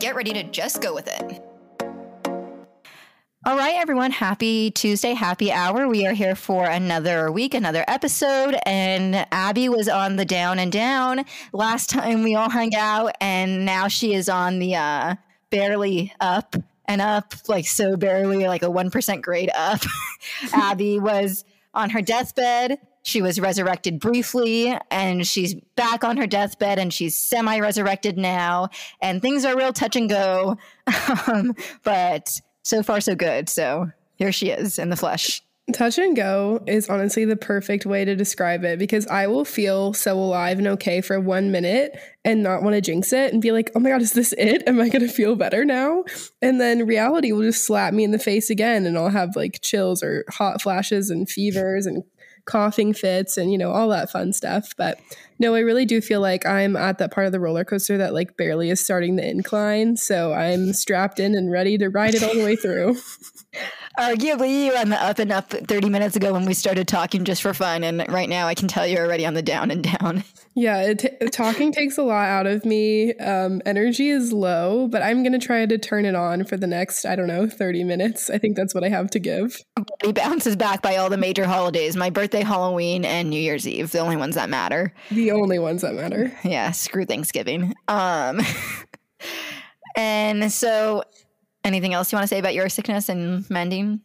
get ready to just go with it. All right, everyone. Happy Tuesday, happy hour. We are here for another week, another episode. And Abby was on the down and down last time we all hung out. And now she is on the uh, barely up and up, like so barely, like a 1% grade up. Abby was on her deathbed. She was resurrected briefly and she's back on her deathbed and she's semi resurrected now. And things are real touch and go. um, but so far, so good. So here she is in the flesh. Touch and go is honestly the perfect way to describe it because I will feel so alive and okay for one minute and not want to jinx it and be like, oh my God, is this it? Am I going to feel better now? And then reality will just slap me in the face again and I'll have like chills or hot flashes and fevers and coughing fits and you know all that fun stuff but no i really do feel like i'm at that part of the roller coaster that like barely is starting the incline so i'm strapped in and ready to ride it all the way through Arguably, you on the up and up 30 minutes ago when we started talking just for fun. And right now, I can tell you're already on the down and down. Yeah, it t- talking takes a lot out of me. Um, energy is low, but I'm going to try to turn it on for the next, I don't know, 30 minutes. I think that's what I have to give. He bounces back by all the major holidays my birthday, Halloween, and New Year's Eve, the only ones that matter. The only ones that matter. Yeah, screw Thanksgiving. Um, and so Anything else you want to say about your sickness and mending?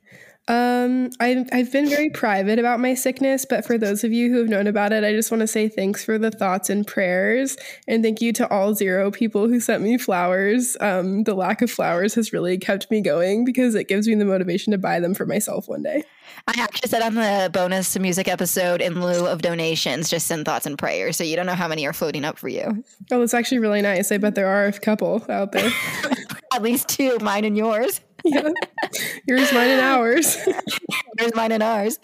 Um, I've, I've been very private about my sickness, but for those of you who have known about it, I just want to say thanks for the thoughts and prayers. And thank you to all zero people who sent me flowers. Um, the lack of flowers has really kept me going because it gives me the motivation to buy them for myself one day. I actually said on the bonus music episode in lieu of donations, just send thoughts and prayers. So you don't know how many are floating up for you. Oh, that's actually really nice. I bet there are a couple out there. At least two, mine and yours. Yeah. Yours, mine, and ours. Yours, mine, and ours.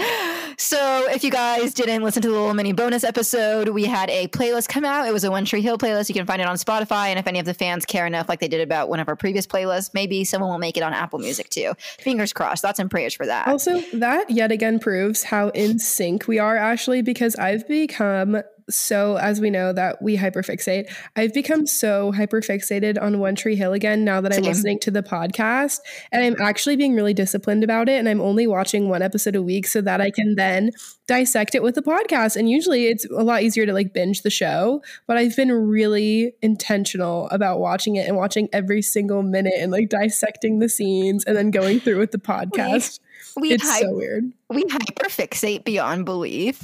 So, if you guys didn't listen to the little mini bonus episode, we had a playlist come out. It was a One Tree Hill playlist. You can find it on Spotify. And if any of the fans care enough, like they did about one of our previous playlists, maybe someone will make it on Apple Music too. Fingers crossed. Thoughts and prayers for that. Also, that yet again proves how in sync we are, Ashley, because I've become so as we know that we hyperfixate i've become so hyperfixated on one tree hill again now that i'm listening to the podcast and i'm actually being really disciplined about it and i'm only watching one episode a week so that i can then dissect it with the podcast and usually it's a lot easier to like binge the show but i've been really intentional about watching it and watching every single minute and like dissecting the scenes and then going through with the podcast. we, we it's so weird. we hyperfixate beyond belief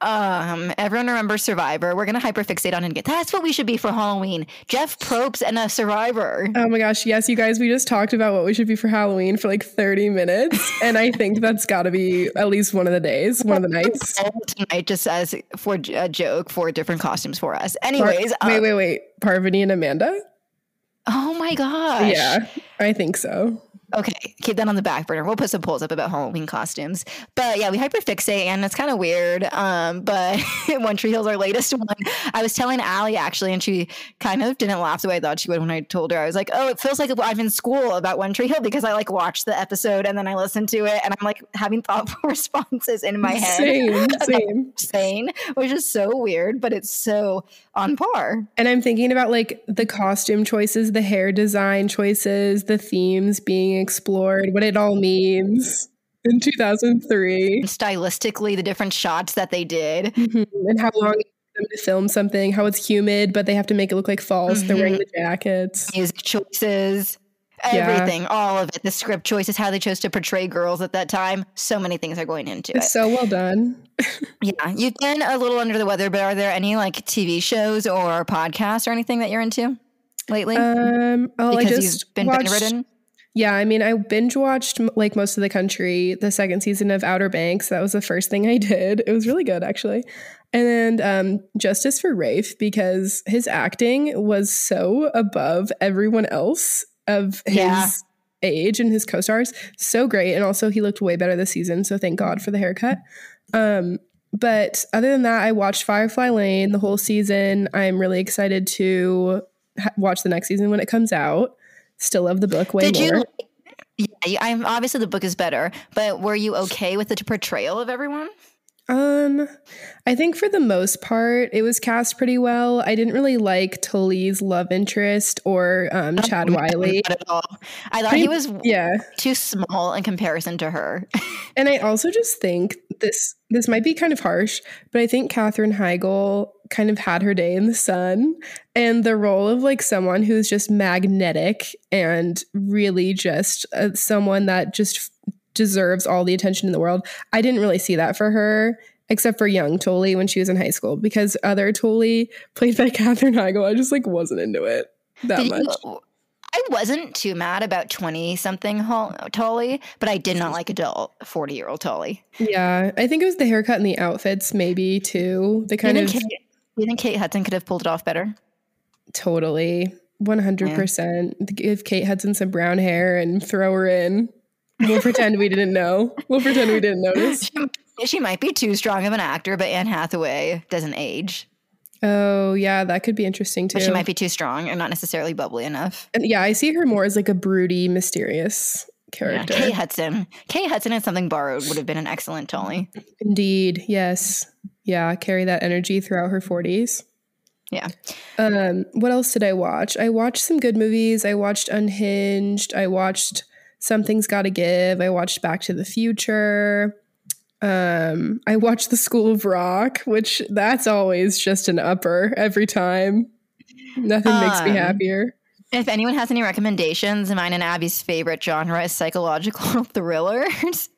um, everyone remembers Survivor. We're gonna hyperfixate on it. That's what we should be for Halloween. Jeff Probst and a Survivor. Oh my gosh, yes, you guys. We just talked about what we should be for Halloween for like thirty minutes, and I think that's got to be at least one of the days, one of the nights. Tonight, just as for a joke, for different costumes for us. Anyways, Par- wait, um, wait, wait. Parvati and Amanda. Oh my gosh. Yeah, I think so. Okay, keep that on the back burner. We'll put some polls up about Halloween costumes. But yeah, we hyperfixate and it's kind of weird. Um, but One Tree Hill's our latest one. I was telling Allie actually, and she kind of didn't laugh the way I thought she would when I told her. I was like, oh, it feels like I'm in school about One Tree Hill because I like watched the episode and then I listened to it and I'm like having thoughtful responses in my head. Same, same. Saying, which is so weird, but it's so on par. And I'm thinking about like the costume choices, the hair design choices, the themes being explored, what it all means in 2003. Stylistically, the different shots that they did. Mm-hmm. And how long them to film something, how it's humid, but they have to make it look like fall. Mm-hmm. they're wearing the jackets. Music choices. Everything, yeah. all of it. The script choices, how they chose to portray girls at that time. So many things are going into it's it. So well done. yeah. You've been a little under the weather, but are there any like TV shows or podcasts or anything that you're into lately? Um, oh, because I just you've been watched, bedridden. Yeah, I mean, I binge watched like most of the country the second season of Outer Banks. That was the first thing I did. It was really good, actually. And um, Justice for Rafe because his acting was so above everyone else of his Yeah. age and his co-stars. So great, and also he looked way better this season. So thank God for the haircut. Um, but other than that, I watched Firefly Lane the whole season. I'm really excited to ha- watch the next season when it comes out. Still love the book way Did more. you? Yeah, I'm obviously the book is better, but were you okay with the portrayal of everyone? Um, I think for the most part, it was cast pretty well. I didn't really like Tully's love interest or um, Chad Wiley. At all. I thought Pretty- he was Yeah, too small in comparison to her. and I also just think this this might be kind of harsh, but I think Katherine Heigl kind of had her day in the sun, and the role of like someone who's just magnetic and really just uh, someone that just deserves all the attention in the world. I didn't really see that for her. Except for young Tully when she was in high school, because other Tully played by Katherine Heigl, I just like wasn't into it that Did much. you, I wasn't too mad about 20 something Tully, but I did not like adult 40 year old Tully. Yeah, I think it was the haircut and the outfits, maybe too. The Do you, kind of Kate, you think Kate Hudson could have pulled it off better? totally 100% give Kate Hudson some brown hair and throw her in. We'll pretend we didn't know. We'll pretend we didn't notice. She, she might be too strong of an actor, but Anne Hathaway doesn't age. Oh, yeah, that could be interesting too. But she might be too strong and not necessarily bubbly enough. And yeah, I see her more as like a broody, mysterious Yeah. character. Kate Hudson. Kate Hudson and something borrowed would have been an excellent Tully. Indeed. Yes. Yeah, carry that energy throughout her 40s. Yeah. Um, what else did I watch? I watched some good movies. I watched Unhinged. I watched Something's Gotta Give. I watched Back to the Future. Um, I watched The School of Rock, which that's always just an upper every time. Nothing makes me Um, happier. If anyone has any recommendations, mine and Abby's favorite genre is psychological thrillers.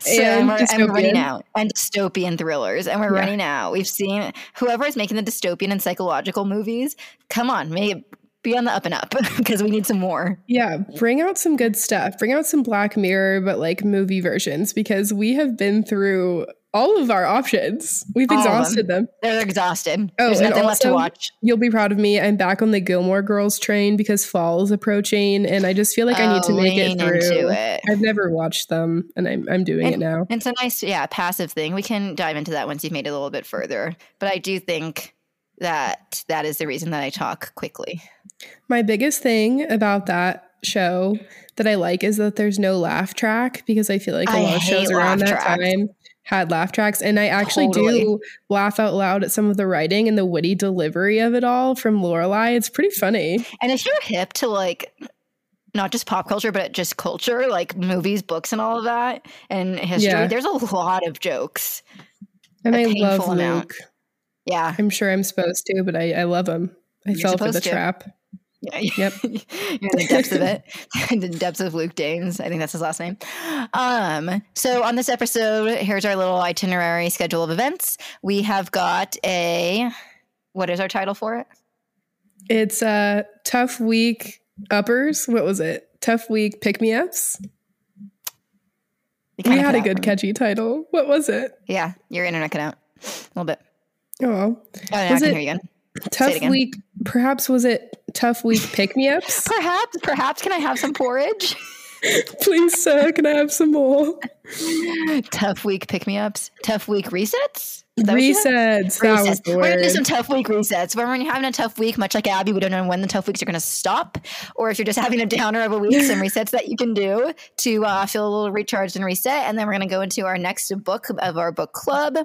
so And we're, and we're running out and dystopian thrillers, and we're Yeah. running out. We've seen whoever is making the dystopian and psychological movies. Come on, may be on the up and up because we need some more. Yeah, bring out some good stuff. Bring out some Black Mirror, but like movie versions, because we have been through all of our options. We've All of them. exhausted them. They're exhausted. Oh, There's and nothing left to watch. You'll be proud of me. I'm back on the Gilmore Girls train because fall is approaching, and I just feel like I need to Oh, make it through. into it. I've never watched them, and I'm I'm doing it now. It's a nice, yeah, passive thing. We can dive into that once you've made it a little bit further. But I do think that that is the reason that I talk quickly. My biggest thing about that show that I like is that there's no laugh track because I feel like a I lot of shows around that tracks. time had laugh tracks, and I actually Totally. do laugh out loud at some of the writing and the witty delivery of it all from Lorelai. It's pretty funny. And if you're hip to like not just pop culture, but just culture, like movies, books, and all of that, and history, Yeah. there's a lot of jokes. And A I love painful amount. Luke. Yeah. I'm sure I'm supposed to, but I, I love him. I You're fell for the to. trap. Yeah. Yep. You're in the depths of it. in the depths of Luke Danes. I think that's his last name. Um, so on this episode, here's our little itinerary schedule of events. We have got a what is our title for it? It's a tough week uppers. What was it? Tough week pick me ups. We had a good catchy title. What was it? Yeah, your internet cut out a little bit. Oh, Oh, now I can it- hear you again. tough week. Perhaps was it tough week pick me ups? Perhaps, perhaps, can I have some porridge? Please, sir, can I have some more? tough week pick me ups. Tough week resets. That what you? Resets. Was Resets. We're gonna do some tough week resets. When when you're having a tough week, much like Abby, we don't know when the tough weeks are going to stop, or if you're just having a downer of a week, some resets that you can do to uh, feel a little recharged and reset. And then we're going to go into our next book of our book club.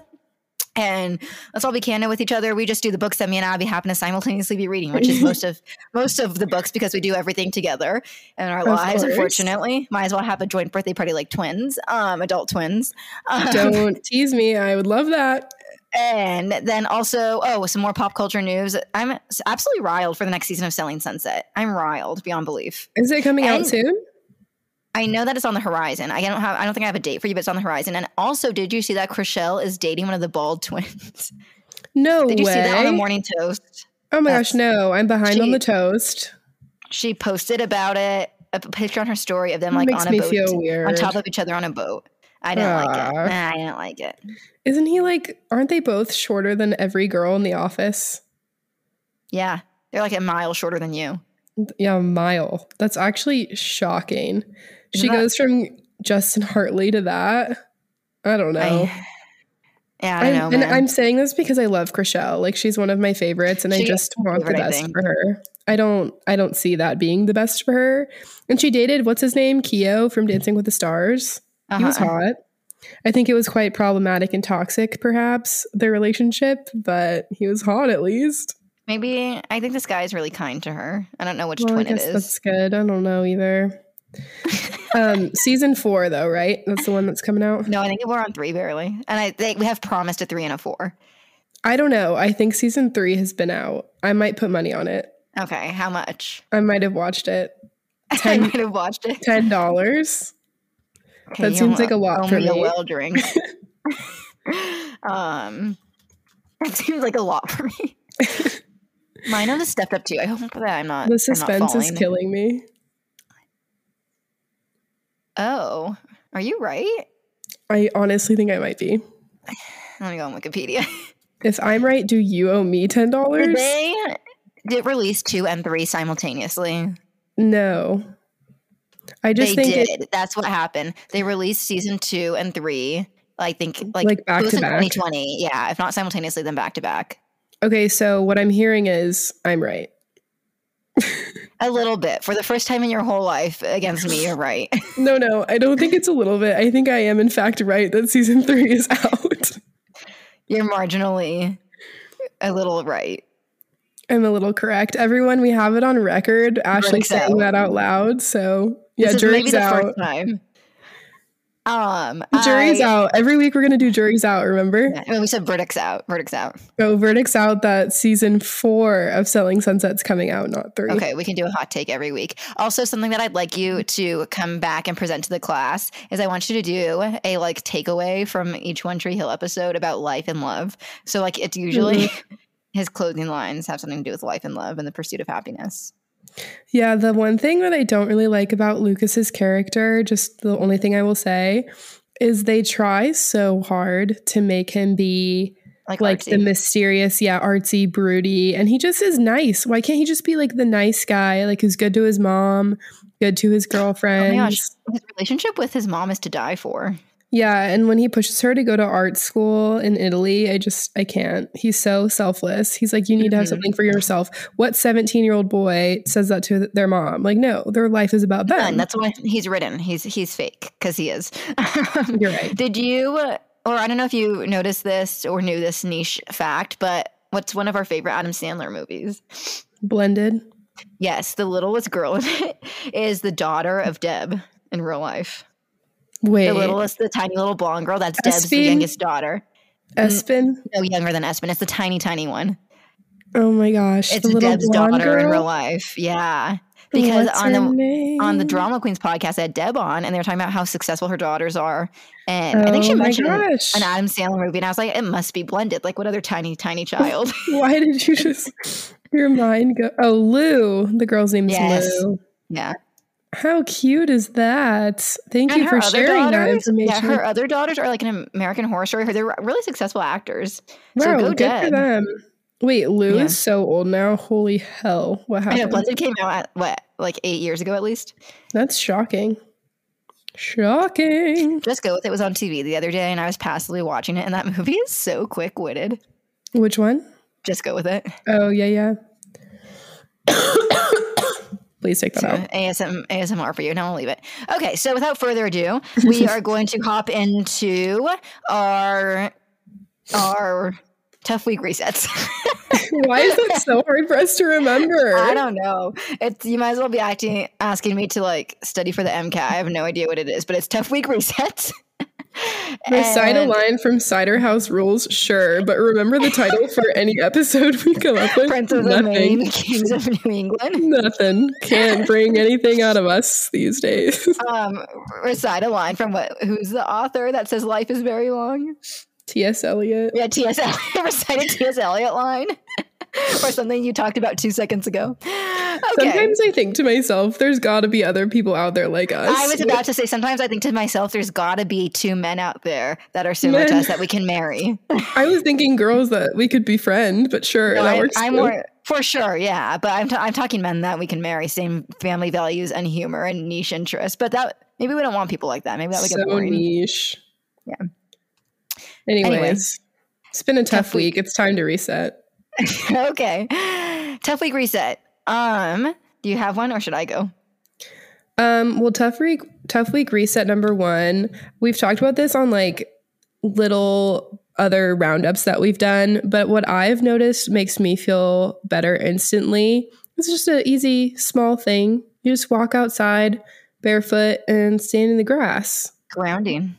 And let's all be candid with each other. We just do the books that me and Abby happen to simultaneously be reading, which is most of most of the books because we do everything together in our Of lives. course. Unfortunately, might as well have a joint birthday party like twins, um, adult twins. Um, Don't tease me. I would love that. and then also, oh, some more pop culture news. I'm absolutely riled for the next season of Selling Sunset. I'm riled beyond belief. Is it coming out soon? I know that it's on the horizon. I don't have. I don't think I have a date for you, but it's on the horizon. And also, did you see that Chrishell is dating one of the bald twins? No Did you way. see that on the Morning Toast? oh my That's- gosh, no. I'm behind on the toast. She posted about it a picture on her story of them like makes on a me boat feel weird. on top of each other on a boat. I didn't like it. Nah, I didn't like it. Isn't he like? Aren't they both shorter than every girl in the office? Yeah, they're like a mile shorter than you. Yeah, a mile. That's actually shocking. She that- goes from Justin Hartley to that. I don't know. I, yeah, I don't I'm, know, and. I'm saying this because I love Chrishell. Like she's one of my favorites, and I She is just want the best for her. I don't. I don't see that being the best for her. And she dated what's his name, Keo from Dancing with the Stars. He was Uh-huh. hot. I think it was quite problematic and toxic, perhaps their relationship, but he was hot at least. Maybe I think this guy is really kind to her. I don't know which Well, twin it is. that's good. I don't know either. um, season four, though, right? That's the one that's coming out. No, I think we're on three barely, and I think we have promised a three and a four. I don't know. I think season three has been out. I might put money on it. Okay, how much? I might have watched it. I might have watched it. ten dollars. Okay, that seems like a lot for me a well drink. um, that seems like a lot for me. Mine have stepped up too. I hope that I'm not. The suspense is killing me. Oh, are you right? I honestly think I might be. Let me go on Wikipedia. If I'm right, do you owe me ten dollars? they did release two and three simultaneously? No. I just they think did. it, That's what happened. They released season two and three. I think like, Like, back it was to in back? 2020. Yeah, if not simultaneously, then back to back. okay. So what I'm hearing is I'm right. A little bit for the first time in your whole life against me. You're right. No, no, I don't think it's a little bit. I think I am in fact right that season three is out. You're marginally a little right. I'm a little correct. Everyone, we have it on record. Ashley saying out. that out loud. So yeah, is maybe the out. first time. Um, Jury's I- out. Every week we're gonna do jury's out. Remember? Yeah, well, we said verdicts out. Verdicts out. So verdicts out that season four of Selling Sunset's coming out, not three. Okay, we can do a hot take every week. Also, something that I'd like you to come back and present to the class is I want you to do a like takeaway from each One Tree Hill episode about life and love. So, like, it's usually his clothing lines have something to do with life and love and the pursuit of happiness. Yeah, the one thing that I don't really like about Lucas's character, just the only thing I will say, is they try so hard to make him be Like, like the mysterious, yeah, artsy, broody, and he just is nice. Why can't he just be like the nice guy, like who's good to his mom, good to his Oh girlfriend? my gosh, his relationship with his mom is to die for. Yeah, and when he pushes her to go to art school in Italy, I just I can't. He's so selfless. He's like, you need to have Mhm. something for yourself. What seventeen year old boy says that to their mom? Like, no, their life is about them. That's why he's written. He's he's fake because he is. You're right. Did you, or I don't know if you noticed this or knew this niche fact, but what's one of our favorite Adam Sandler movies? Blended. Yes, the littlest girl in it is the daughter of Deb in real life. Wait, The littlest, the tiny little blonde girl. That's Deb's the youngest daughter. Espen. Mm, no younger than Espen. It's the tiny, tiny one. Oh my gosh, It's Deb's daughter in real life. Yeah, because What's on the name? on the Drama Queens podcast, I had Deb on, and they were talking about how successful her daughters are. And I think Oh she my mentioned gosh. an Adam Sandler movie, and I was like, it must be blended. Like, what other tiny, tiny child? Why did you just your mind go? Oh, Lou. The girl's name is Yes. Lou. yeah. How cute is that? Thank And you for sharing that information. yeah, her other daughters are like an American Horror Story. They're really successful actors. wow, so go good Deb. for them. Wait, Lou Yeah. is so old now. Holy hell! What I know happened? Blended came out at what, like eight years ago at least. That's shocking. Shocking. Just go with it. It was on TV the other day, and I was passively watching it. And that movie is so quick witted. Which one? Just go with it. Oh yeah, yeah. Please take that So out. ASM, ASMR for you. Now I'll leave it. Okay, so without further ado, we are going to hop into our our tough week resets. Why is that so hard for us to remember? I don't know. It's you might as well be acting asking me to like study for the MCAT. I have no idea what it is, but it's tough week resets. Recite a line from Cider House Rules, sure, but remember the title for any episode we come up with? Prince of the Maine, Kings of New England. Nothing. Can't bring anything out of us these days. Um, recite a line from what? Who's the author that says life is very long? T.S. Eliot. Yeah, T.S. Eliot. recite a T.S. Eliot line. or something you talked about two seconds ago. Okay. Sometimes I think to myself, there's got to be other people out there like us. I was about to say, sometimes I think to myself, there's got to be two men out there that are similar to us that we can marry. I was thinking girls that we could befriend, but sure, No, that I, works. I'm too. more for sure, yeah. But I'm, t- I'm talking men that we can marry, same family values and humor and niche interests. But that maybe we don't want people like that. Maybe that would get so boring. niche. Yeah. Anyways, Anyway. it's been a tough, Tough week. week. It's time to reset. okay, tough week reset. Um, do you have one or should I go? Um, well, tough week, tough week reset number one. We've talked about this on like little other roundups that we've done, but what I've noticed makes me feel better instantly. It's just an easy, small thing. You just walk outside barefoot and stand in the grass. Grounding.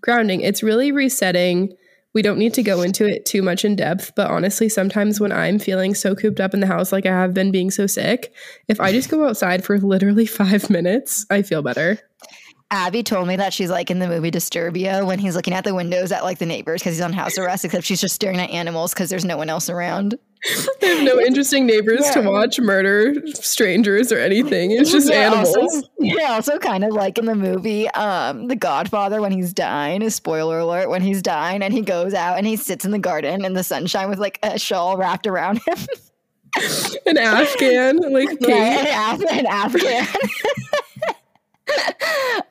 grounding. It's really resetting. We don't need to go into it too much in depth, but honestly, sometimes when I'm feeling so cooped up in the house, like I have been being so sick, if I just go outside for literally five minutes, I feel better. Abby told me that she's like in the movie Disturbia when he's looking at the windows at like the neighbors because he's on house arrest, except she's just staring at animals because there's no one else around. I have no interesting neighbors to watch murder strangers or anything. It's just Yeah, animals. Also, yeah, also kind of like in the movie, um, The Godfather when he's dying, spoiler alert, when he's dying and he goes out and he sits in the garden in the sunshine with like a shawl wrapped around him. An Afghan, like Yeah, an, Af- an Afghan.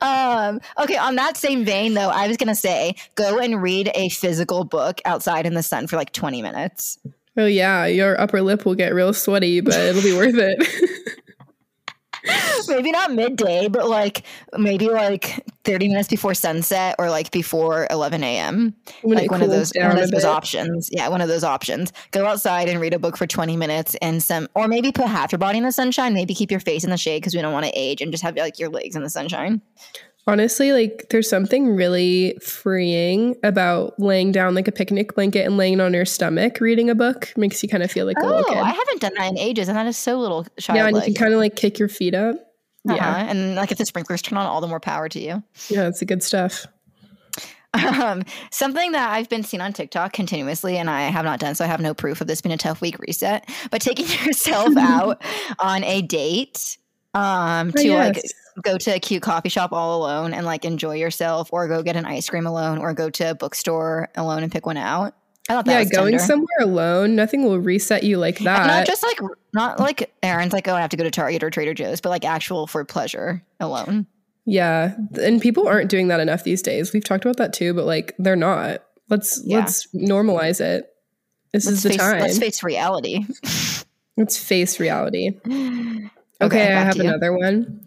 um, okay, on that same vein though, I was gonna say go and read a physical book outside in the sun for like 20 minutes. Oh yeah, your upper lip will get real sweaty, but it'll be worth it. maybe not midday, but like maybe like 30 minutes before sunset or like before 11 a.m. when like one of those one of those options. Yeah, one of those options. Go outside and read a book for 20 minutes and some or maybe put half your body in the sunshine, maybe keep your face in the shade because we don't want to age and just have like your legs in the sunshine. Honestly, like there's something really freeing about laying down like a picnic blanket and laying on your stomach reading a book. Makes you kind of feel like a little Oh, kid. I haven't done that in ages and that is so little yeah, and you can kind of like kick your feet up. uh-huh. Yeah, And like if the sprinklers turn on, all the more power to you. yeah, it's a good stuff. Um, something that I've been seeing on TikTok continuously, and I have not done, so I have no proof of this being a tough week reset. But taking yourself out on a date um, Oh, to like yes. Go to a cute coffee shop all alone and like enjoy yourself, or go get an ice cream alone, or go to a bookstore alone and pick one out. I thought that yeah, was going tender. somewhere alone, nothing will reset you like And that. not just like not like errands, like oh, I have to go to Target or Trader Joe's, but like actual for pleasure alone. yeah, and people aren't doing that enough these days. We've talked about that too, but like they're not. Let's Yeah. let's normalize it. This Let's is the face, time. let's face reality. Let's face reality. Okay, Okay, I have another one.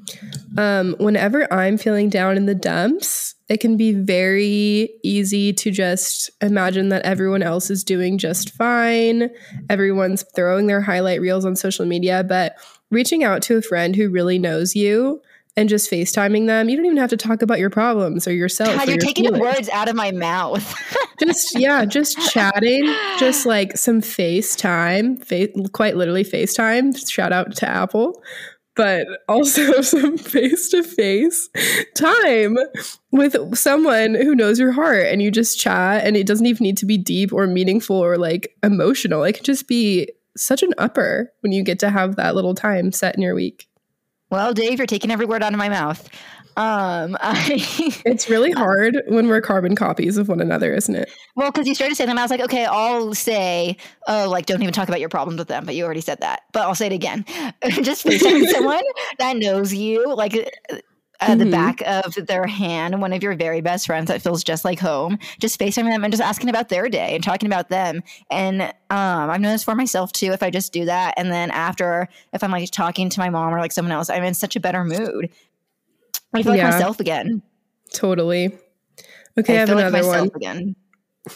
Um, whenever I'm feeling down in the dumps, it can be very easy to just imagine that everyone else is doing just fine. Everyone's throwing their highlight reels on social media, but reaching out to a friend who really knows you and just FaceTiming them, you don't even have to talk about your problems or yourself. God, or you're your taking the feelings. words out of my mouth. just yeah, just chatting, just like some FaceTime, fa- quite literally FaceTime. Shout out to Apple, but also some face to face time with someone who knows your heart, and you just chat, and it doesn't even need to be deep or meaningful or like emotional. It can just be such an upper when you get to have that little time set in your week. Well, Dave, you're taking every word out of my mouth. Um, I It's really hard when we're carbon copies of one another, isn't it? well, because you started saying them, I was like, okay, I'll say, oh, like don't even talk about your problems with them, but you already said that. But I'll say it again. Just FaceTime someone that knows you, like uh, the Mhm. back of their hand, one of your very best friends that feels just like home. Just FaceTiming them and just asking about their day and talking about them. And um, I've noticed for myself too, if I just do that, and then after, if I'm like talking to my mom or like someone else, I'm in such a better mood. I feel like myself again. Totally. Okay, I, have feel like another one. again.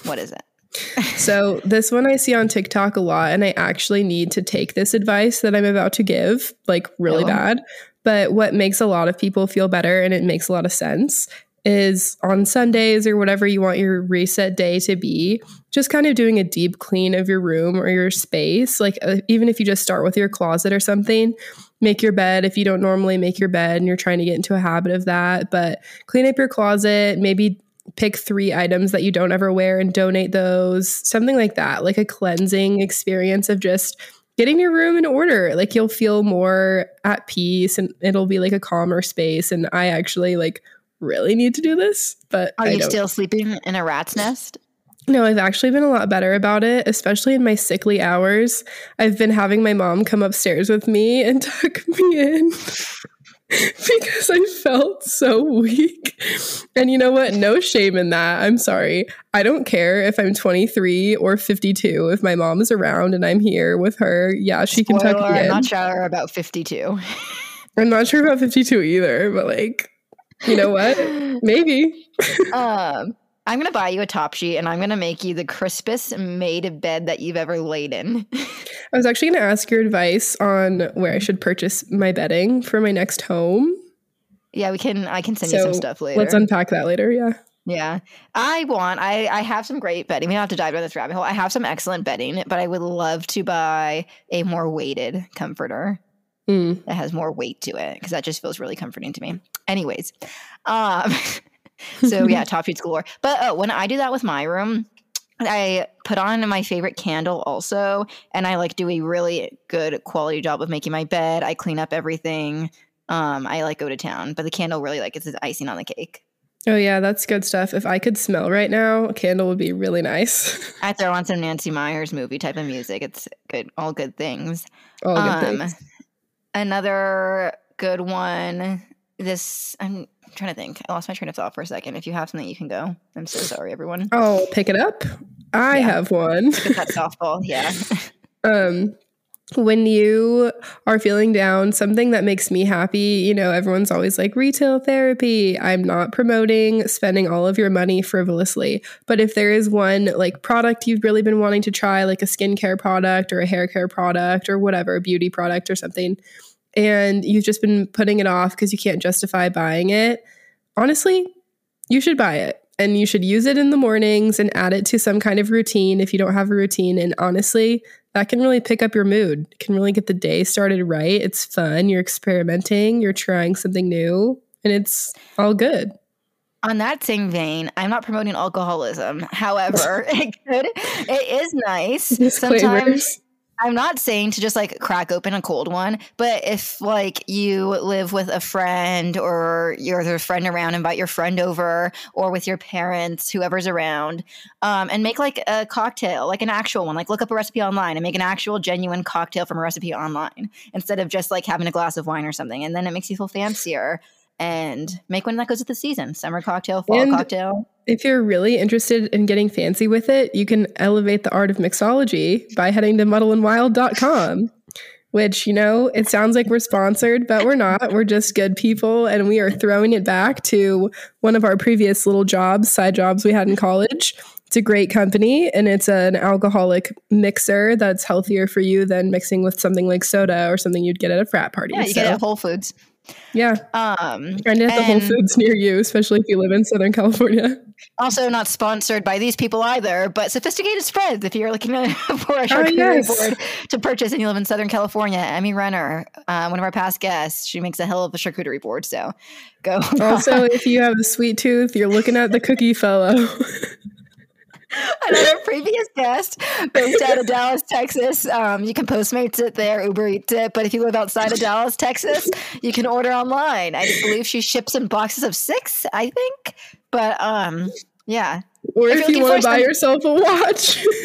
What is it? So this one I see on TikTok a lot, and I actually need to take this advice that I'm about to give, like really Oh. bad. But what makes a lot of people feel better, and it makes a lot of sense, is on Sundays or whatever you want your reset day to be, just kind of doing a deep clean of your room or your space. Like uh, even if you just start with your closet or something, make your bed if you don't normally make your bed and you're trying to get into a habit of that. But clean up your closet, maybe pick three items that you don't ever wear and donate those, something like that, like a cleansing experience of just getting your room in order. Like you'll feel more at peace and it'll be like a calmer space. And I actually like really need to do this, but Are I you don't. still sleeping in a rat's nest? No, I've actually been a lot better about it, especially in my sickly hours. I've been having my mom come upstairs with me and tuck me in because I felt so weak. And you know what? No shame in that. I'm sorry. I don't care if I'm 23 or 52. If my mom is around and I'm here with her, yeah, she can tuck Spoiler, me I'm in. not sure about 52. I'm not sure about 52 either, but like, you know what? Maybe. um, I'm gonna buy you a top sheet and I'm gonna make you the crispest made bed that you've ever laid in. I was actually going to ask your advice on where I should purchase my bedding for my next home. yeah, we can. I can send you some stuff later. Let's unpack that later. Yeah. yeah, I want. I I have some great bedding. We don't have to dive down this rabbit hole. I have some excellent bedding, but I would love to buy a more weighted comforter Mm. that has more weight to it because that just feels really comforting to me. Anyways, um, so yeah, top sheets galore. But oh, when I do that with my room, I put on my favorite candle also, and I like do a really good quality job of making my bed. I clean up everything. Um, I like go to town, but the candle really like it's the icing on the cake. Oh yeah, that's good stuff. If I could smell right now, a candle would be really nice. I throw on some Nancy Meyers movie type of music. It's good, all good things. All good Um, things. Another good one. This I'm trying to think. I lost my train of thought for a second. If you have something, you can go. I'm so sorry, everyone. I'll pick it up. I Yeah. have one. That's that softball. Yeah. Um, when you are feeling down, something that makes me happy, you know, everyone's always like retail therapy. I'm not promoting spending all of your money frivolously, but if there is one like product you've really been wanting to try, like a skincare product or a hair care product or whatever, a beauty product or something, and you've just been putting it off because you can't justify buying it, honestly, you should buy it. And you should use it in the mornings and add it to some kind of routine if you don't have a routine. And honestly, that can really pick up your mood. It can really get the day started right. It's fun. You're experimenting, you're trying something new, and it's all good. On that same vein, I'm not promoting alcoholism. However, it could, it is nice. Sometimes Disclaimers. I'm not saying to just like crack open a cold one, but if like you live with a friend or you're the friend around, invite your friend over or with your parents, whoever's around, um, and make like a cocktail, like an actual one. Like look up a recipe online and make an actual genuine cocktail from a recipe online instead of just like having a glass of wine or something. And then it makes you feel fancier. And make one that goes with the season. Summer cocktail, fall And- cocktail. If you're really interested in getting fancy with it, you can elevate the art of mixology by heading to muddleandwild.com. Which, you know, it sounds like we're sponsored, but we're not. We're just good people. And we are throwing it back to one of our previous little jobs, side jobs we had in college. It's a great company and it's an alcoholic mixer that's healthier for you than mixing with something like soda or something you'd get at a frat party. Yeah, you So, get it at Whole Foods. Yeah. Um, And at the Whole Foods near you, especially if you live in Southern California. Also, not sponsored by these people either, but sophisticated spreads. If you're looking for a charcuterie Oh, yes. board to purchase and you live in Southern California, Emmy Renner, uh, one of our past guests, she makes a hell of a charcuterie board. So go. Also, if you have a sweet tooth, you're looking at the cookie fellow. Another previous guest based out of Dallas, Texas. Um, you can Postmates it there, Uber Eats it. But if you live outside of Dallas, Texas, you can order online. I believe she ships in boxes of six, I think. But um, yeah, or If if, you want to buy some- yourself a watch.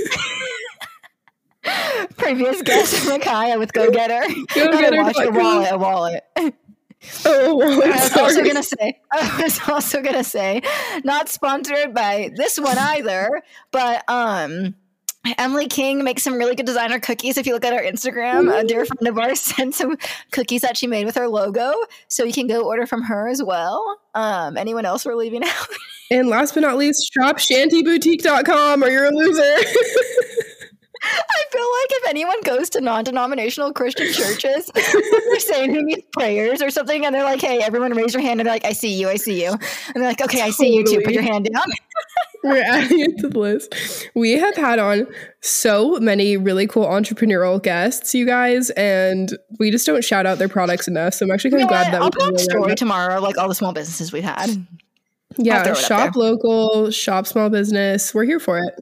previous guest Micaiah with Go Getter. Go Getter watch, a wallet, a wallet. Oh, I was also gonna say, I was also gonna say, not sponsored by this one either, but um. Emily King makes some really good designer cookies. If you look at our Instagram, a dear friend of ours sent some cookies that she made with her logo, so you can go order from her as well. Um, anyone else we're leaving out? And last but not least, shop shantyboutique.com or you're a loser. I feel like if anyone goes to non-denominational Christian churches, they're saying who needs prayers or something, and they're like, "Hey, everyone, raise your hand," and they're like, "I see you, I see you," and they're like, "Okay, I see you too. Put your hand down." We're adding it to the list. We have had on so many really cool entrepreneurial guests, you guys, and we just don't shout out their products enough. So I'm actually kind You of know glad what? that I'll we put a can go around story tomorrow, like all the small businesses we've had. Yeah, throw it up shop local, shop small business. We're here for it.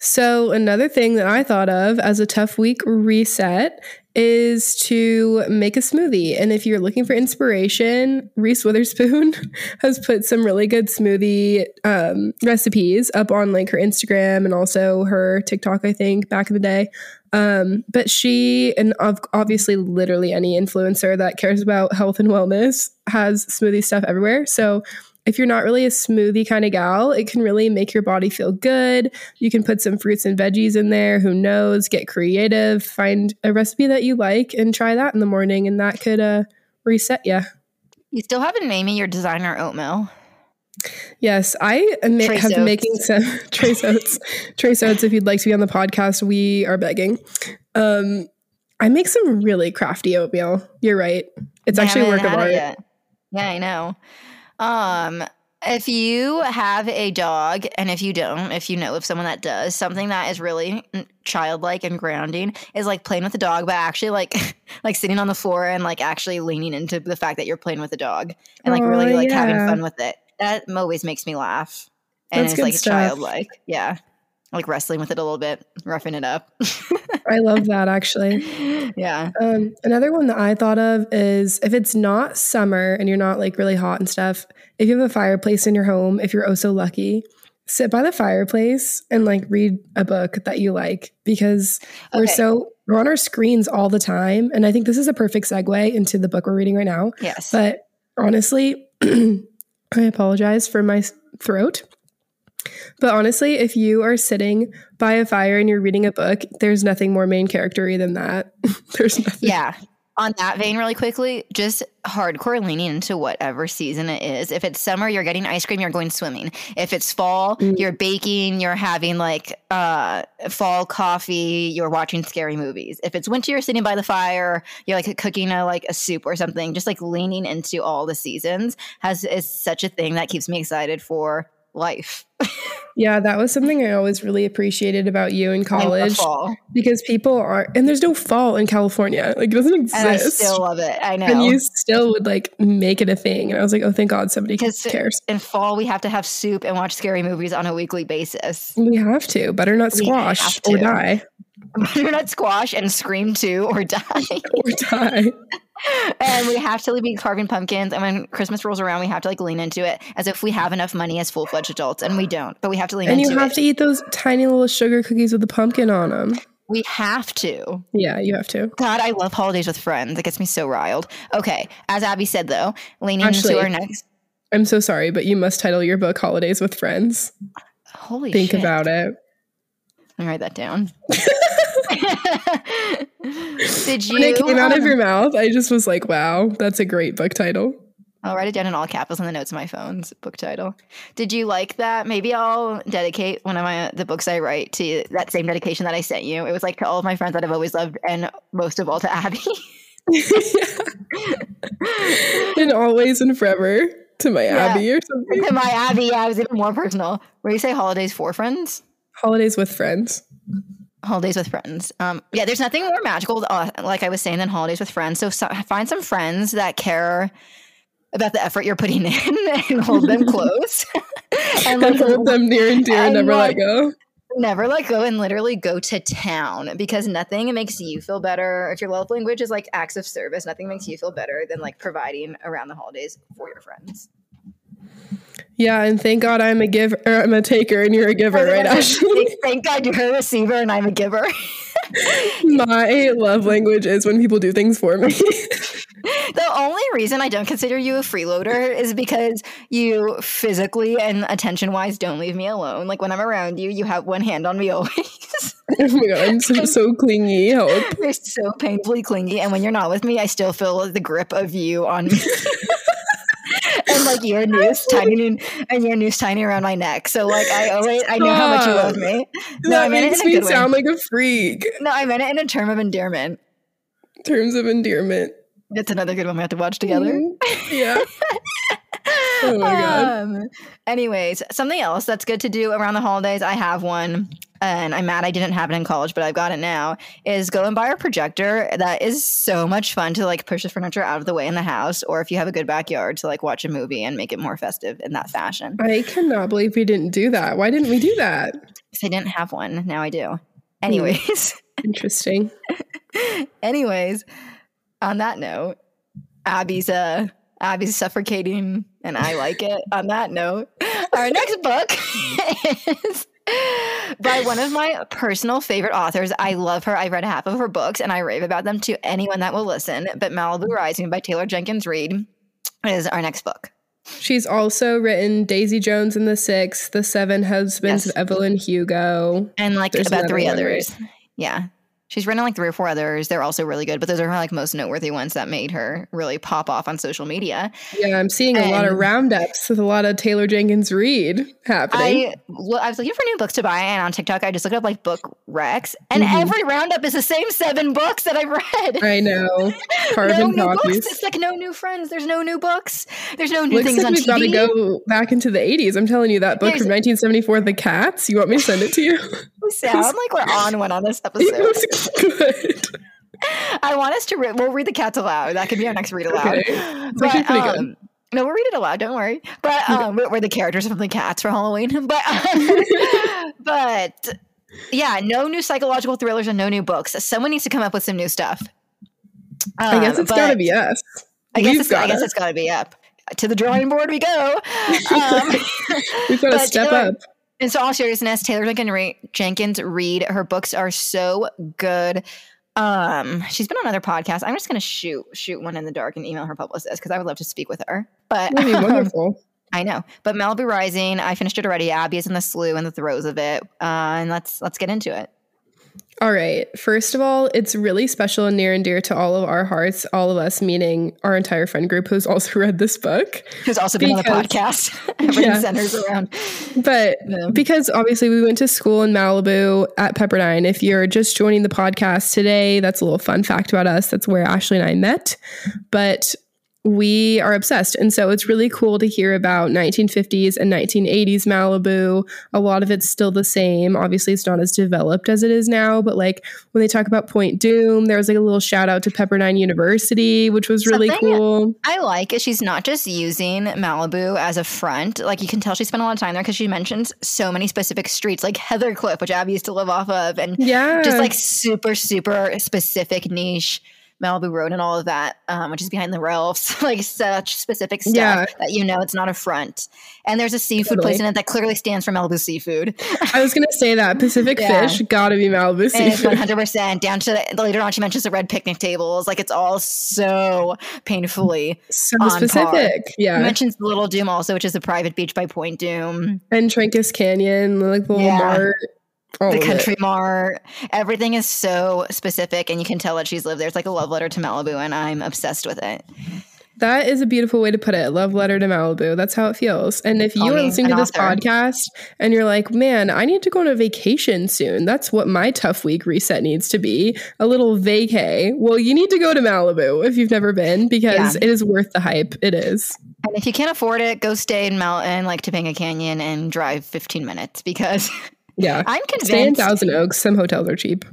So, another thing that I thought of as a tough week reset is to make a smoothie. And if you're looking for inspiration, Reese Witherspoon has put some really good smoothie um, recipes up on like her Instagram and also her TikTok, I think, back in the day. Um, but she, and obviously, literally any influencer that cares about health and wellness has smoothie stuff everywhere. So, if you're not really a smoothie kind of gal, it can really make your body feel good. You can put some fruits and veggies in there. Who knows? Get creative. Find a recipe that you like and try that in the morning, and that could uh, reset you. You still haven't named me your designer oatmeal. Yes, I am, Trace have been making some trace oats. trace oats. If you'd like to be on the podcast, we are begging. Um, I make some really crafty oatmeal. You're right. It's I actually a work of art. yet. Yeah, I know. Um, if you have a dog, and if you don't, if you know of someone that does, something that is really childlike and grounding is like playing with the dog, but actually like like sitting on the floor and like actually leaning into the fact that you're playing with the dog and like really Aw, like having fun with it. That always makes me laugh, and That's it's like stuff. childlike. Yeah, like wrestling with it a little bit, roughing it up. I love that actually. yeah. Um, another one that I thought of is if it's not summer and you're not like really hot and stuff, if you have a fireplace in your home, if you're oh so lucky, sit by the fireplace and like read a book that you like because we're so we're on our screens all the time. And I think this is a perfect segue into the book we're reading right now. Yes. But honestly, I apologize for my throat. But honestly, if you are sitting by a fire and you're reading a book, there's nothing more main charactery than that. there's nothing. Yeah. On that vein, really quickly, just hardcore leaning into whatever season it is. If it's summer, you're getting ice cream, you're going swimming. If it's fall, Mm. you're baking, you're having like uh, fall coffee, you're watching scary movies. If it's winter, you're sitting by the fire, you're like cooking a like a soup or something. Just like leaning into all the seasons has is such a thing that keeps me excited for life. Yeah, that was something I always really appreciated about you in college because people are, and there's no fall in California. Like, it doesn't exist. and I still love it. I know. and you still would like make it a thing. And I was like, oh, thank God somebody cares. in fall, we have to have soup and watch scary movies on a weekly basis. We have to. Better not squash or die. Butternut squash and scream too or die. Or die. And we have to be carving pumpkins. And when Christmas rolls around, we have to like lean into it as if we have enough money as full fledged adults, and we don't. But we have to lean And you have it. to eat those tiny little sugar cookies with the pumpkin on them. we have to. Yeah, you have to. God, I love holidays with friends. It gets me so riled. Okay, as Abby said though, leaning into our next. I'm so sorry, but you must title your book Holidays with Friends. Holy Think shit. about it. Let me write that down. Did you? When it came out of um, your mouth, I just was like, wow, that's a great book title. I'll write it down in all capitals in the notes of my phone's book title. Did you like that? Maybe I'll dedicate one of my the books I write to that same dedication that I sent you. It was like to all of my friends that I've always loved, and most of all to Abby. and always and forever to my Yeah. Abby or something. to my Abby, yeah, it was even more personal. Where you say holidays for friends, Holidays with friends. Holidays with friends. Um, yeah, there's nothing more magical, uh, like I was saying, than holidays with friends. So, so find some friends that care about the effort you're putting in and hold them close. and And like hold them near and dear and and never let go. never let go and literally go to town because nothing makes you feel better if your love language is like acts of service nothing makes you feel better than like providing around the holidays for your friends Yeah, and thank God I'm a giver. Or I'm a taker, and you're a giver, right, Ashley? thank, thank god you're a receiver and i'm a giver My love language is when people do things for me. the only reason i don't consider you a freeloader is because you physically and attention wise don't leave me alone like when i'm around you you have one hand on me always oh my God, I'm so, so clingy. Help. you're so painfully clingy and when you're not with me i still feel the grip of you on me and like your noose tiny and your noose tiny around my neck so like i always i know how much you love me no i that meant it makes in a me good way sound like a freak. no i meant it in a term of endearment Terms of endearment. That's another good one we have to watch together Yeah. Oh my God. Um, anyways, something else that's good to do around the holidays. I have one. And I'm mad I didn't have it in college, but I've got it now, is go and buy a projector that is so much fun to like push the furniture out of the way in the house, or if you have a good backyard to like watch a movie and make it more festive in that fashion. I cannot believe we didn't do that. Why didn't we do that? Because I didn't have one. Now I do. Anyways, Interesting. anyways, on that note, Abby's uh Abby's suffocating and I like it. on that note, our next book is by one of my personal favorite authors. I love her. I've read half of her books and I rave about them to anyone that will listen. But Malibu Rising by Taylor Jenkins Reid is our next book. She's also written Daisy Jones and the Six, The Seven Husbands Yes. of Evelyn Hugo. And like There's about three others. Yeah. She's written like three or four others. They're also really good, but those are her like most noteworthy ones that made her really pop off on social media. Yeah, I'm seeing a lot of roundups with a lot of Taylor Jenkins Reid happening. I I was looking for new books to buy, and on TikTok, I just looked up like book recs, and Mhm. every roundup is the same seven books that I've read. I, know. no Carbon new copies. books. It's like no new friends. There's no new books. There's no new Looks things like on we've got to go back into the 80s. I'm telling you, that book There's- from 1974, The Cats. You want me to send it to you? We sound like we're on one on this it episode. was good. I want us to. Re- we'll read the cats aloud. That could be our next read aloud. Okay. It's actually pretty good. um, no, we'll read it aloud. Don't worry. But um, we're, the characters from the cats for Halloween. But but yeah, no new psychological thrillers and no new books. Someone needs to come up with some new stuff. I guess Um, it's got to be us. I guess We've it's, I guess it's got to be up to the drawing board. We go. Um, We've got to step up. In so all seriousness, Taylor Jenkins Re- Jenkins Reid, her books are so good. Um, she's been on other podcasts. I'm just gonna shoot shoot one in the dark and email her publicist because I would love to speak with her. But That'd be wonderful. I know. But Malibu Rising, I finished it already. Abby is in the slew and the throes of it. Uh, and let's let's get into it. All right. First of all, it's really special and near and dear to all of our hearts, all of us, meaning our entire friend group who's also read this book. Who's also been on the podcast. Everything Yeah. centers around. But Yeah. because obviously we went to school in Malibu at Pepperdine. If you're just joining the podcast today, that's a little fun fact about us. That's where Ashley and I met. But we are obsessed. And so it's really cool to hear about 1950s and 1980s Malibu. A lot of it's still the same. Obviously, it's not as developed as it is now, but like when they talk about Point Dume, there was like a little shout out to Pepperdine University, which was really Something- cool. I like it. she's not just using Malibu as a front. Like you can tell she spent a lot of time there because she mentions so many specific streets, like Heather Cliff, which Abby used to live off of, and Yeah. just like super, super specific niche Malibu Road and all of that, um, which is behind the Ralphs, like such specific stuff Yeah. that you know it's not a front. And there's a seafood Totally. place in it that clearly stands for Malibu Seafood. I was going to say that Pacific Yeah. Fish gotta be Malibu And seafood. 100% down to the, later on, she mentions the red picnic tables. Like it's all so painfully. so on par. specific. She Yeah. mentions Little Dume also, which is a private beach by Point Dume. and Trancas Canyon, like the Yeah. mart. All the oh, it. country mart. Everything is so specific, and you can tell that she's lived there. It's like a love letter to Malibu, and I'm obsessed with it. That is a beautiful way to put it. Love letter to Malibu. That's how it feels. And if you are listening to this author. podcast and you're like, man, I need to go on a vacation soon. That's what my tough week reset needs to be. A little vacay. Well, you need to go to Malibu if you've never been because Yeah. it is worth the hype. It is. And if you can't afford it, go stay in Mountain, like Topanga Canyon, and drive 15 minutes because Yeah. I'm Stay in Thousand Oaks. Some hotels are cheap.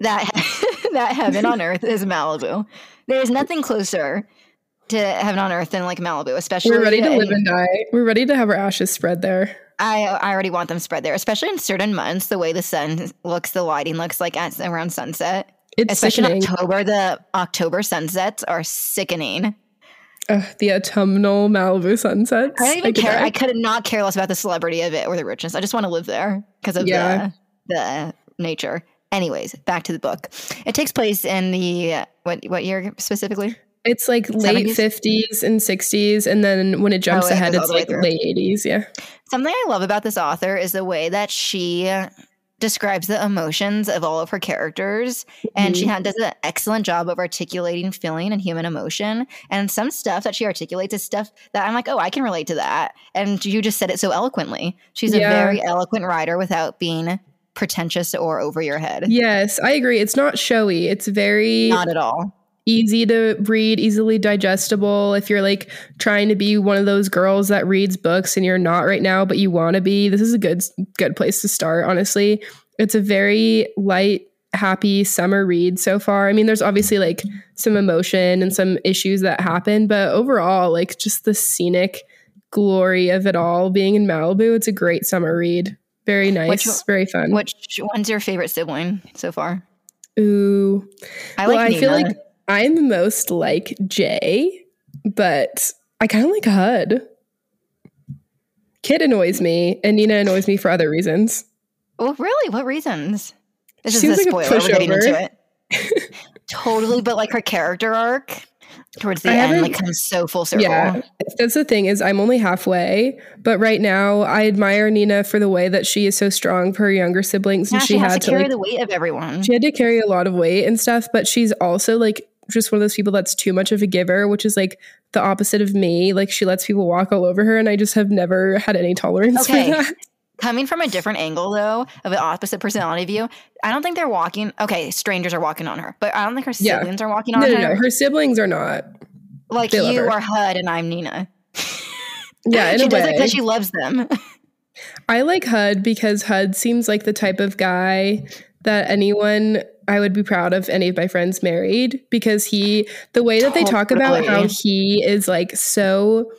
that that heaven on earth is Malibu. There is nothing closer to heaven on earth than like Malibu, especially. We're ready to in- live and die. We're ready to have our ashes spread there. I I already want them spread there, especially in certain months. The way the sun looks, the lighting looks like at around sunset. It's Especially in sickening. October, the October sunsets are sickening. Ugh, the autumnal Malibu sunsets. I don't even could care. die. I could not care less about the celebrity of it or the richness. I just want to live there because of Yeah. the the nature. Anyways, back to the book. It takes place in the what what year specifically? It's like late 50s and 60s. And then when it oh, jumps Oh, ahead, it's like late 80s. Yeah. Something I love about this author is the way that she describes the emotions of all of her characters and she mm-hmm. ha- does an excellent job of articulating feeling and human emotion and some stuff that she articulates is stuff that i'm like oh i can relate to that and you just said it so eloquently she's Yeah. a very eloquent writer without being pretentious or over your head Yes, I agree. It's not showy. It's very not at all easy to read, easily digestible. If you're like trying to be one of those girls that reads books and you're not right now, but you want to be, this is a good good place to start, honestly. It's a very light, happy summer read so far. I mean, there's obviously like some emotion and some issues that happen, but overall, like just the scenic glory of it all being in Malibu, it's a great summer read. Very nice, Which very fun. Which one's your favorite sibling so far? Ooh. I well, like I Nina. feel like I'm most like Jay, but I kind of like Hud. Kid annoys me, and Nina annoys me for other reasons. Oh, really? What reasons? This Seems is a like a spoiler. We're getting into it. totally, but like her character arc towards the I end like comes so full circle. Yeah, that's the thing is I'm only halfway, but right now I admire Nina for the way that she is so strong for her younger siblings, Yeah, and she, she, had to to carry like the weight of everyone. she had to carry a lot of weight and stuff, but she's also like just one of those people that's too much of a giver, which is like the opposite of me. Like she lets people walk all over her, and I just have never had any tolerance Okay. for that. Coming from a different angle though, of an opposite personality view, I don't think they're walking. Okay, strangers are walking on her, but I don't think her Yeah. siblings are walking on No, no, her. no. Her siblings are not. like they you are HUD and I'm Nina. Yeah, in she does it because she loves them. I like HUD because HUD seems like the type of guy that anyone I would be proud of any of my friends married because he the way that they talk about how he is like so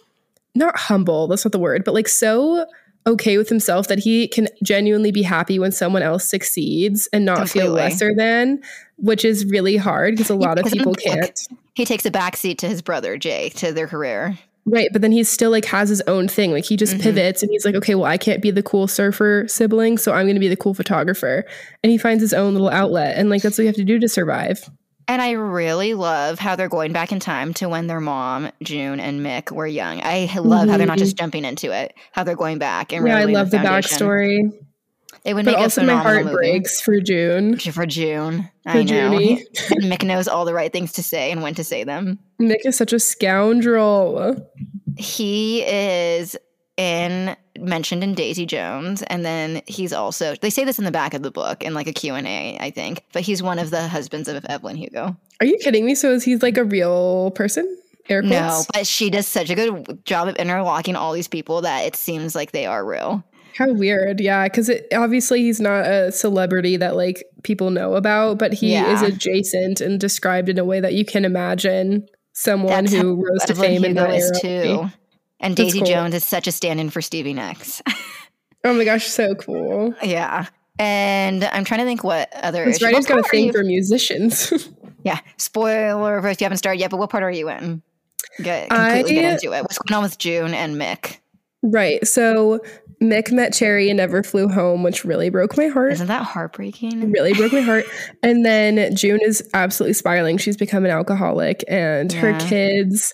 not humble, that's not the word, but like so okay with himself that he can genuinely be happy when someone else succeeds and not feel lesser than, which is really hard because a lot of people can't. he takes a backseat to his brother Jay to their career. Right, but then he still like has his own thing. Like he just Mhm. pivots and he's like, okay, well, I can't be the cool surfer sibling, so I'm going to be the cool photographer. And he finds his own little outlet, and like that's what you have to do to survive. And I really love how they're going back in time to when their mom, June, and Mick were young. I love how they're not just jumping into it, how they're going back and Mm-hmm. yeah, really I love the foundation. backstory, It would but make also my heart movie. breaks for June. for June. For I know. And Mick knows all the right things to say and when to say them. Nick is such a scoundrel. He is in mentioned in Daisy Jones and then he's also they say this in the back of the book in like a Q&A I think but he's one of the husbands of Evelyn Hugo. Are you kidding me? So is he like a real person? No, but she does such a good job of interlocking all these people that it seems like they are real. How weird. Yeah, because obviously he's not a celebrity that like people know about, but he Yeah. is adjacent and described in a way that you can imagine someone That's who rose to fame in Hugo that is era. too. And That's Daisy cool. Jones is such a stand-in for Stevie Nicks. Oh my gosh, so cool. yeah. And I'm trying to think what other This writer's got a thing for musicians. Yeah. Spoiler if you haven't started yet, but what part are you in? Get completely get into it. What's going on with June and Mick? Right. So Mick met Cherry and never flew home, which really broke my heart. Isn't that heartbreaking? Really broke my heart. And then June is absolutely spiraling. She's become an alcoholic, and her kids.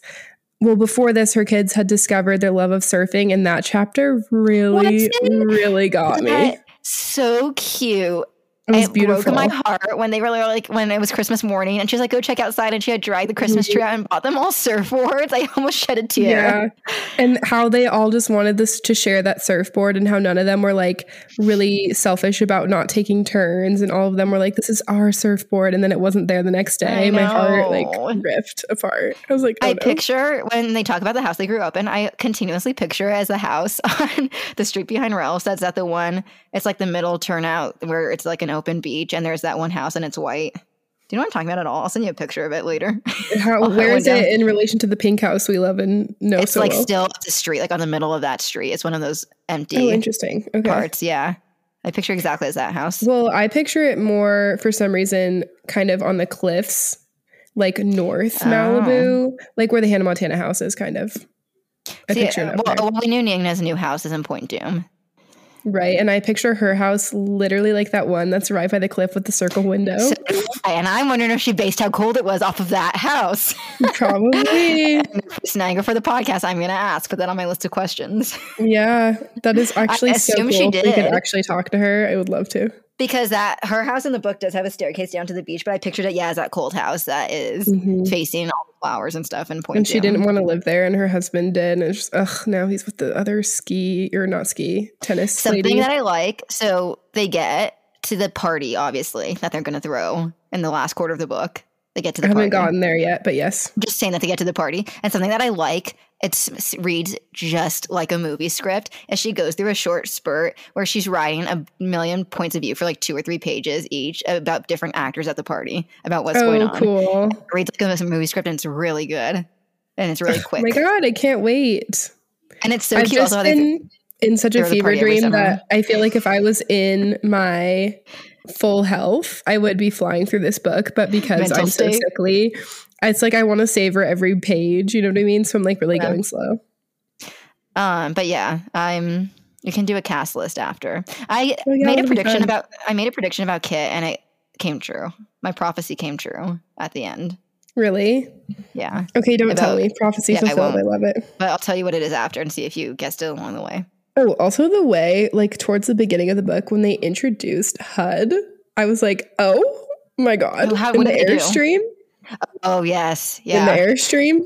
Well, before this, her kids had discovered their love of surfing, and that chapter really, really got me. So cute. It was it beautiful. broke my heart when they were like when it was Christmas morning and she was like, go check outside and she had dragged the Christmas tree out and bought them all surfboards. I almost shed a tear. Yeah. And how they all just wanted this to share that surfboard and how none of them were like really selfish about not taking turns and all of them were like, This is our surfboard and then it wasn't there the next day. My heart like ripped apart. I was like, oh I no. picture when they talk about the house they grew up in, I continuously picture as the house on the street behind Ralph's. That's at the one, it's like the middle turnout where it's like an open beach and there's that one house and it's white. Do you know what I'm talking about at all? I'll send you a picture of it later. How, where is it in relation to the pink house we love and know it's so like well? still up the street, like on the middle of that street. It's one of those oh, empty interesting. Okay. parts. Yeah. I picture exactly as that house. Well, I picture it more for some reason kind of on the cliffs, like North Oh. Malibu, like where the Hannah Montana house is, kind of. I See, picture it well, well, we knew Nina's new house is in Point Dume. Right. And I picture her house literally like that one that's right by the cliff with the circle window. So, and I'm wondering if she based how cold it was off of that house. Probably. Snagger for the podcast, I'm going to ask, put that on my list of questions. Yeah. That is actually so assume cool. she If we could did. actually talk to her. I would love to. Because that her house in the book does have a staircase down to the beach, but I pictured it, yeah, as that cold house that is Mhm. facing all the flowers and stuff and in Point And she Doom. didn't want to live there, and her husband did. And it's just, ugh, now he's with the other ski or not ski tennis Something lady. that I like, so they get to the party, obviously, that they're going to throw in the last quarter of the book. They get to I the haven't party. gotten there yet, but yes. just saying that they get to the party and something that i like it reads just like a movie script as she goes through a short spurt where she's writing a million points of view for like two or three pages each about different actors at the party about what's going oh, on cool. it reads like a movie script and it's really good and it's really Oh quick my god, I can't wait. and it's so I've cute just also been in such a fever dream that I feel like if I was in my full health, I would be flying through this book. But because Mental I'm so sickly, it's like I want to savor every page. You know what I mean? So I'm like really Yeah. going slow. Um, but yeah, I'm. You can do a cast list after. I Oh, yeah, made a prediction about. I made a prediction about Kit, and it came true. My prophecy came true at the end. Really? Yeah, Okay, don't tell me. Prophecy Yeah, I fulfilled. I, won't. love it. but I'll tell you what it is after, and see if you guessed it along the way. Oh, also the way, like towards the beginning of the book, when they introduced HUD, I was like, oh my god! Oh, how- in the they do? Oh yes, in the yeah. airstream.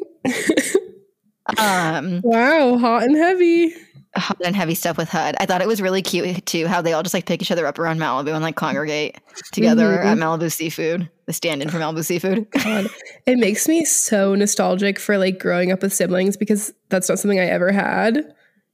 Um, wow, hot and heavy. hot and heavy stuff with HUD. I thought it was really cute too how they all just like pick each other up around Malibu and like congregate together Mhm. at Malibu Seafood, the stand-in for Malibu Seafood. God, it makes me so nostalgic for like growing up with siblings because that's not something I ever had.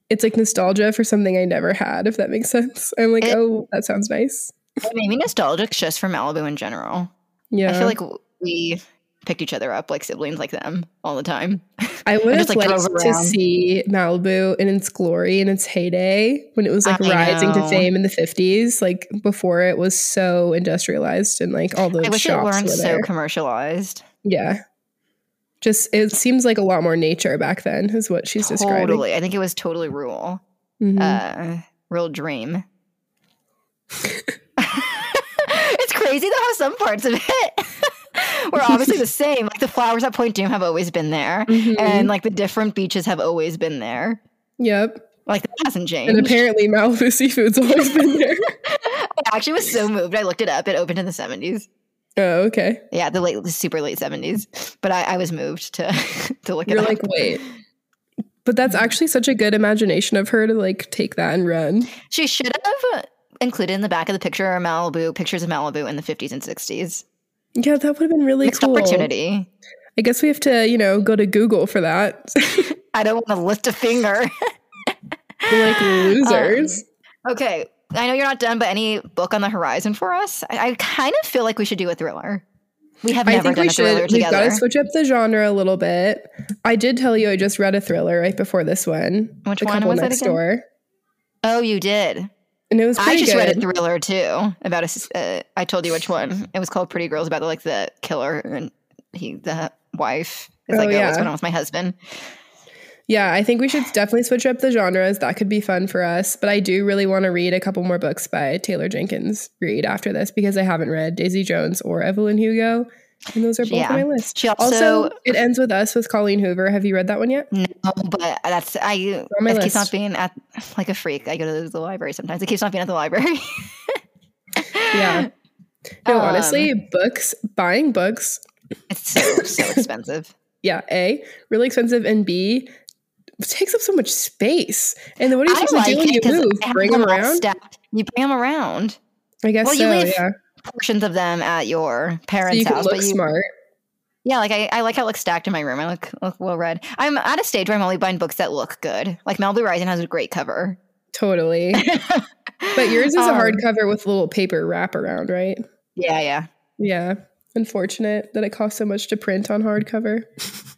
It's like nostalgia for something I never had, if that makes sense. I'm like, It- oh, that sounds nice. it made me nostalgic just for Malibu in general. Yeah, I feel like we picked each other up like siblings like them all the time. I would just, have like, liked to see Malibu in its glory in its heyday when it was like I rising to fame in the 50s, like before it was so industrialized and like all the I wish it shops weren't were so commercialized. yeah. Just it seems like a lot more nature back then, is what she's describing. Totally. I think it was totally rural. Mhm. Uh real dream. it's crazy though how some parts of it were obviously the same. Like the flowers at Point Dume have always been there. Mhm. And like the different beaches have always been there. yep. Like that hasn't changed. And apparently Malibu seafood's always been there. I actually was so moved. I looked it up. It opened in the 70s. oh, okay. Yeah, the late, the super late 70s. But I, I was moved to to look at it You're up. like, wait. But that's actually such a good imagination of her to like take that and run. She should have included in the back of the picture Malibu pictures of Malibu in the 50s and 60s. Yeah, that would have been really Mixed cool. opportunity. I guess we have to, you know, go to Google for that. I don't want to lift a finger. We're like losers. Um, okay, I know you're not done, but any book on the horizon for us? I, I kind of feel like we should do a thriller. We have I never think done we a thriller should. We've got to switch up the genre a little bit. I did tell you I just read a thriller right before this one. Which the one couple was it next again? door, oh, you did. And it was I just good. read a thriller too about a. Uh, I told you which one. It was called Pretty Girls about the, like the killer and he the wife. It's Oh, like, oh, yeah. what's going on with my husband? Yeah, I think we should definitely switch up the genres. That could be fun for us. But I do really want to read a couple more books by Taylor Jenkins Reid after this because I haven't read Daisy Jones or Evelyn Hugo. And those are both Yeah. on my list. She also, Also, it ends with us with Colleen Hoover. Have you read that one yet? no, but that's I. It keeps not being at like a freak. I go to the library sometimes. It keeps not being at the library. Yeah. No, Um, honestly, books, buying books, it's so so expensive. yeah, A, really expensive, and B, takes up so much space. And then what are you supposed to do when you move? Bring them around? stacked. You bring them around. I guess Well, so, yeah. Portions of them at your So parents' you can house, look but you smart. Yeah, like I, I like how it looks stacked in my room. I look, look well read. I'm at a stage where I'm only buying books that look good. Like Malibu Rising has a great cover. Totally. But yours is a Um, hardcover with a little paper wrap around, right? Yeah, yeah. Yeah. Unfortunate that it costs so much to print on hardcover.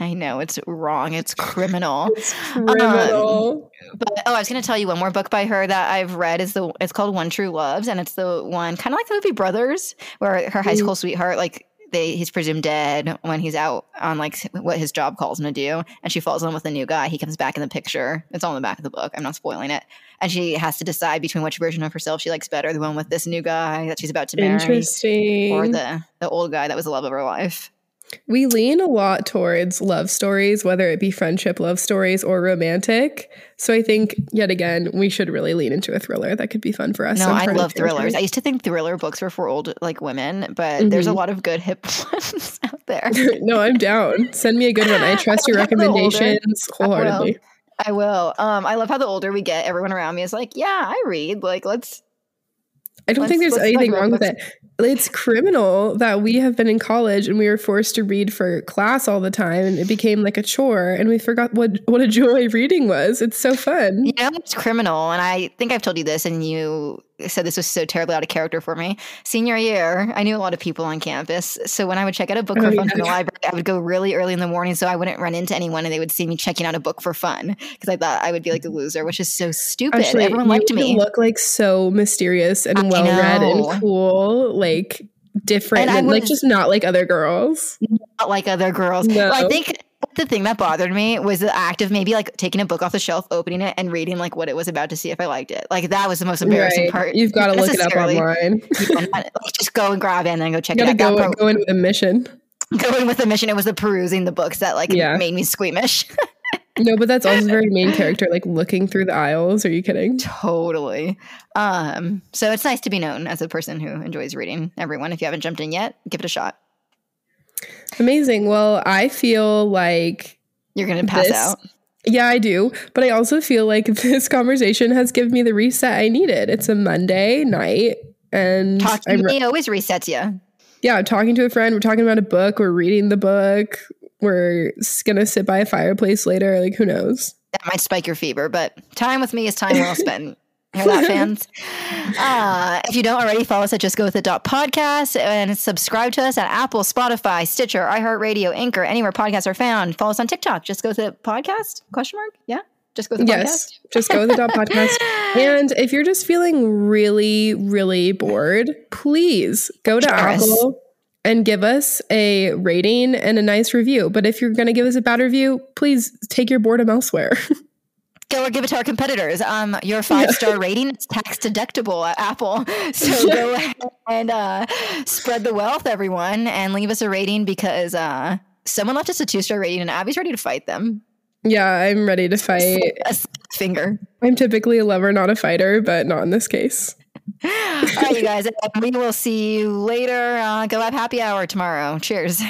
I know it's wrong. It's criminal. Criminal. But oh, I was going to tell you one more book by her that I've read is the it's called One True Loves, and it's the one kind of like the movie Brothers, where her high Mm. school sweetheart like they he's presumed dead when he's out on like what his job calls him to do, and she falls in love with a new guy. He comes back in the picture. It's all in the back of the book. I'm not spoiling it, and she has to decide between which version of herself she likes better: the one with this new guy that she's about to marry, or the the old guy that was the love of her life. We lean a lot towards love stories, whether it be friendship love stories or romantic. So I think yet again we should really lean into a thriller that could be fun for us. No, I love thrillers. I used to think thriller books were for old like women, but there's a Mhm. lot of good hip ones out there. no, I'm down. Send me a good one. I trust your the older- recommendations wholeheartedly. I will. Um, I love how the older we get, everyone around me is like, "Yeah, I read. Like, let's." I don't Let's- think there's anything wrong with it. It's criminal that we have been in college and we were forced to read for class all the time and it became like a chore and we forgot what what a joy reading was. It's so fun. You know, it's criminal. And I think I've told you this, and you said this was so terribly out of character for me. Senior year, I knew a lot of people on campus. So when I would check out a book Oh, for fun yeah. from the library, I would go really early in the morning so I wouldn't run into anyone and they would see me checking out a book for fun because I thought I would be like a loser, which is so stupid. Actually, Everyone liked me. look like so mysterious and well read and cool, like different, And and like just not like other girls. not like other girls. Well, I think the thing that bothered me was the act of maybe like taking a book off the shelf, opening it, and reading like what it was about to see if I liked it. Like that was the most embarrassing Right. part. You've got to look it up online. Yeah, not- like, just go and grab it and then go check You it out. go go in with a mission. go in with the mission. It was the perusing the books that like Yeah. made me squeamish. No, but that's also very main character, like looking through the aisles. Are you kidding? totally. Um, so it's nice to be known as a person who enjoys reading. Everyone, if you haven't jumped in yet, give it a shot. Amazing. Well, I feel like You're gonna pass This- out. Yeah, I do. But I also feel like this conversation has given me the reset I needed. It's a Monday night and Talking I'm to me always resets you. yeah, I'm talking to a friend. We're talking about a book. We're reading the book. We're gonna sit by a fireplace later. Like who knows? That might spike your fever, but time with me is time well spent. Hear that, fans? Uh, if you don't already, follow us at Just Go With It dot podcast and subscribe to us at Apple, Spotify, Stitcher, iHeartRadio, Anchor, anywhere podcasts are found. Follow us on TikTok. Just Go With It podcast? Question mark? Yeah. Just Go With It Yes, just go with the dot podcast. podcast. And if you're just feeling really, really bored, please go to Generous. Apple and give us a rating and a nice review. But if you're going to give us a bad review, please take your boredom elsewhere. go or give it to our competitors. Um, your five star rating is tax deductible at Apple. So go ahead and uh, spread the wealth, everyone, and leave us a rating because uh, someone left us a two star rating and Abby's ready to fight them. yeah, I'm ready to fight. A finger. I'm typically a lover, not a fighter, but not in this case. All right, you guys. We will see you later. Uh, go have happy hour tomorrow. Cheers.